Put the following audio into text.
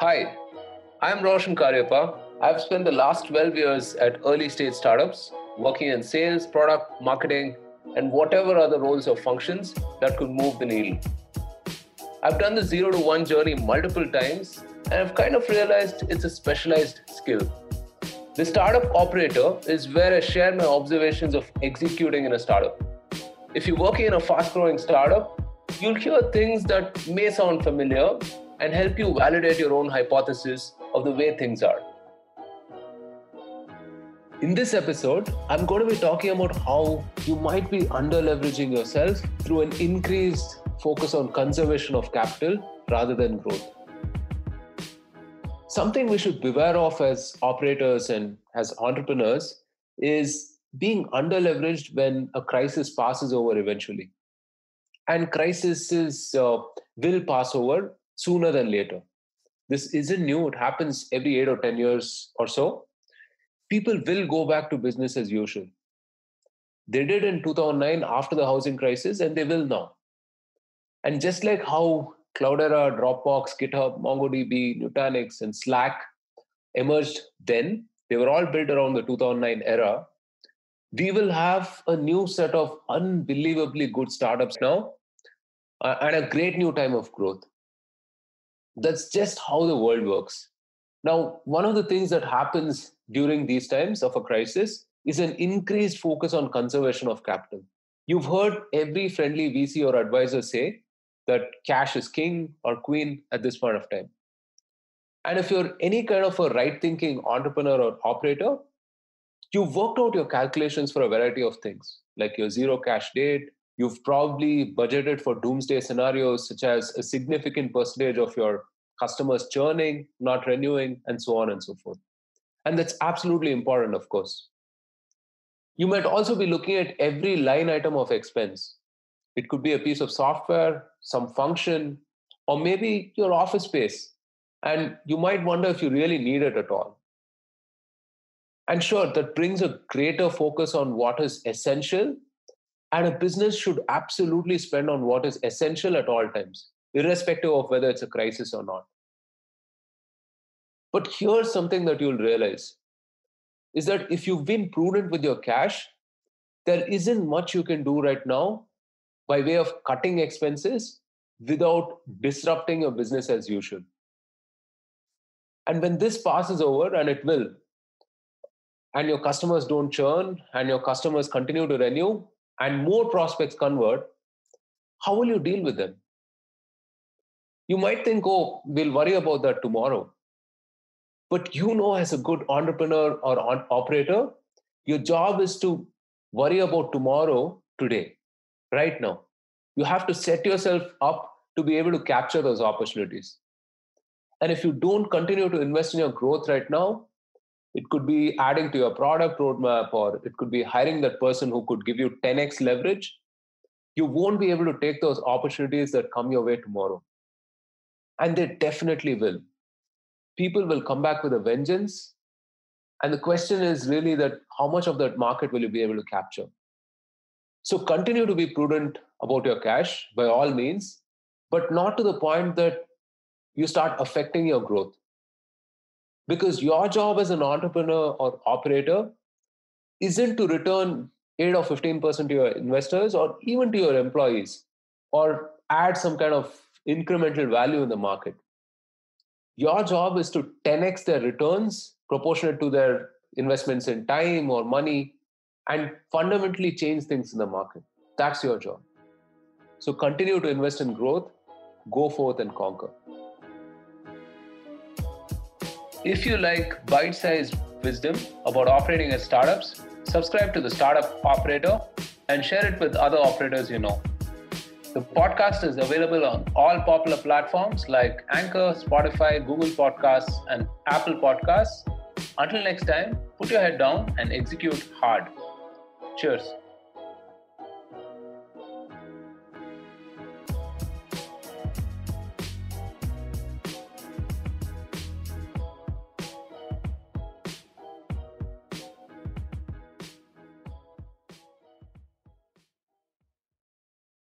Hi, I'm Roshan Cariappa. I've spent the last 12 years at early stage startups working in sales, product, marketing, and whatever other roles or functions that could move the needle. I've done the zero to one journey multiple times and I've kind of realized it's a specialized skill. The startup operator is where I share my observations of executing in a startup. If you're working in a fast growing startup, you'll hear things that may sound familiar and help you validate your own hypothesis of the way things are. In this episode, I'm going to be talking about how you might be under leveraging yourself through an increased focus on conservation of capital rather than growth. Something we should beware of as operators and as entrepreneurs is being under leveraged when a crisis passes over eventually. And crises uh, will pass over sooner than later. This isn't new, it happens every eight or 10 years or so. People will go back to business as usual. They did in 2009 after the housing crisis, and they will now. And just like how Cloudera, Dropbox, GitHub, MongoDB, Nutanix, and Slack emerged then, they were all built around the 2009 era. We will have a new set of unbelievably good startups now uh, and a great new time of growth that's just how the world works. Now, one of the things that happens during these times of a crisis is an increased focus on conservation of capital. You've heard every friendly VC or advisor say that cash is king or queen at this point of time. And if you're any kind of a right thinking entrepreneur or operator, you've worked out your calculations for a variety of things, like your zero cash date, You've probably budgeted for doomsday scenarios, such as a significant percentage of your customers churning, not renewing, and so on and so forth. And that's absolutely important, of course. You might also be looking at every line item of expense. It could be a piece of software, some function, or maybe your office space. And you might wonder if you really need it at all. And sure, that brings a greater focus on what is essential and a business should absolutely spend on what is essential at all times, irrespective of whether it's a crisis or not. But here's something that you'll realize is that if you've been prudent with your cash, there isn't much you can do right now by way of cutting expenses without disrupting your business as usual. And when this passes over, and it will, and your customers don't churn and your customers continue to renew, and more prospects convert, how will you deal with them? You might think, oh, we'll worry about that tomorrow. But you know, as a good entrepreneur or operator, your job is to worry about tomorrow today, right now. You have to set yourself up to be able to capture those opportunities. And if you don't continue to invest in your growth right now, it could be adding to your product roadmap, or it could be hiring that person who could give you 10x leverage. You won't be able to take those opportunities that come your way tomorrow. And they definitely will. People will come back with a vengeance. And the question is really that how much of that market will you be able to capture? So continue to be prudent about your cash by all means, but not to the point that you start affecting your growth because your job as an entrepreneur or operator isn't to return 8 or 15% to your investors or even to your employees or add some kind of incremental value in the market. Your job is to 10x their returns proportionate to their investments in time or money and fundamentally change things in the market. That's your job. So continue to invest in growth, go forth and conquer. If you like bite sized wisdom about operating as startups, subscribe to the Startup Operator and share it with other operators you know. The podcast is available on all popular platforms like Anchor, Spotify, Google Podcasts, and Apple Podcasts. Until next time, put your head down and execute hard. Cheers.